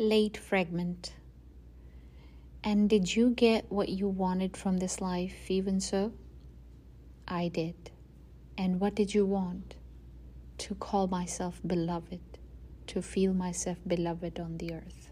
Late fragment. And did you get what you wanted from this life, even so? I did. And what did you want? To call myself beloved, to feel myself beloved on the earth.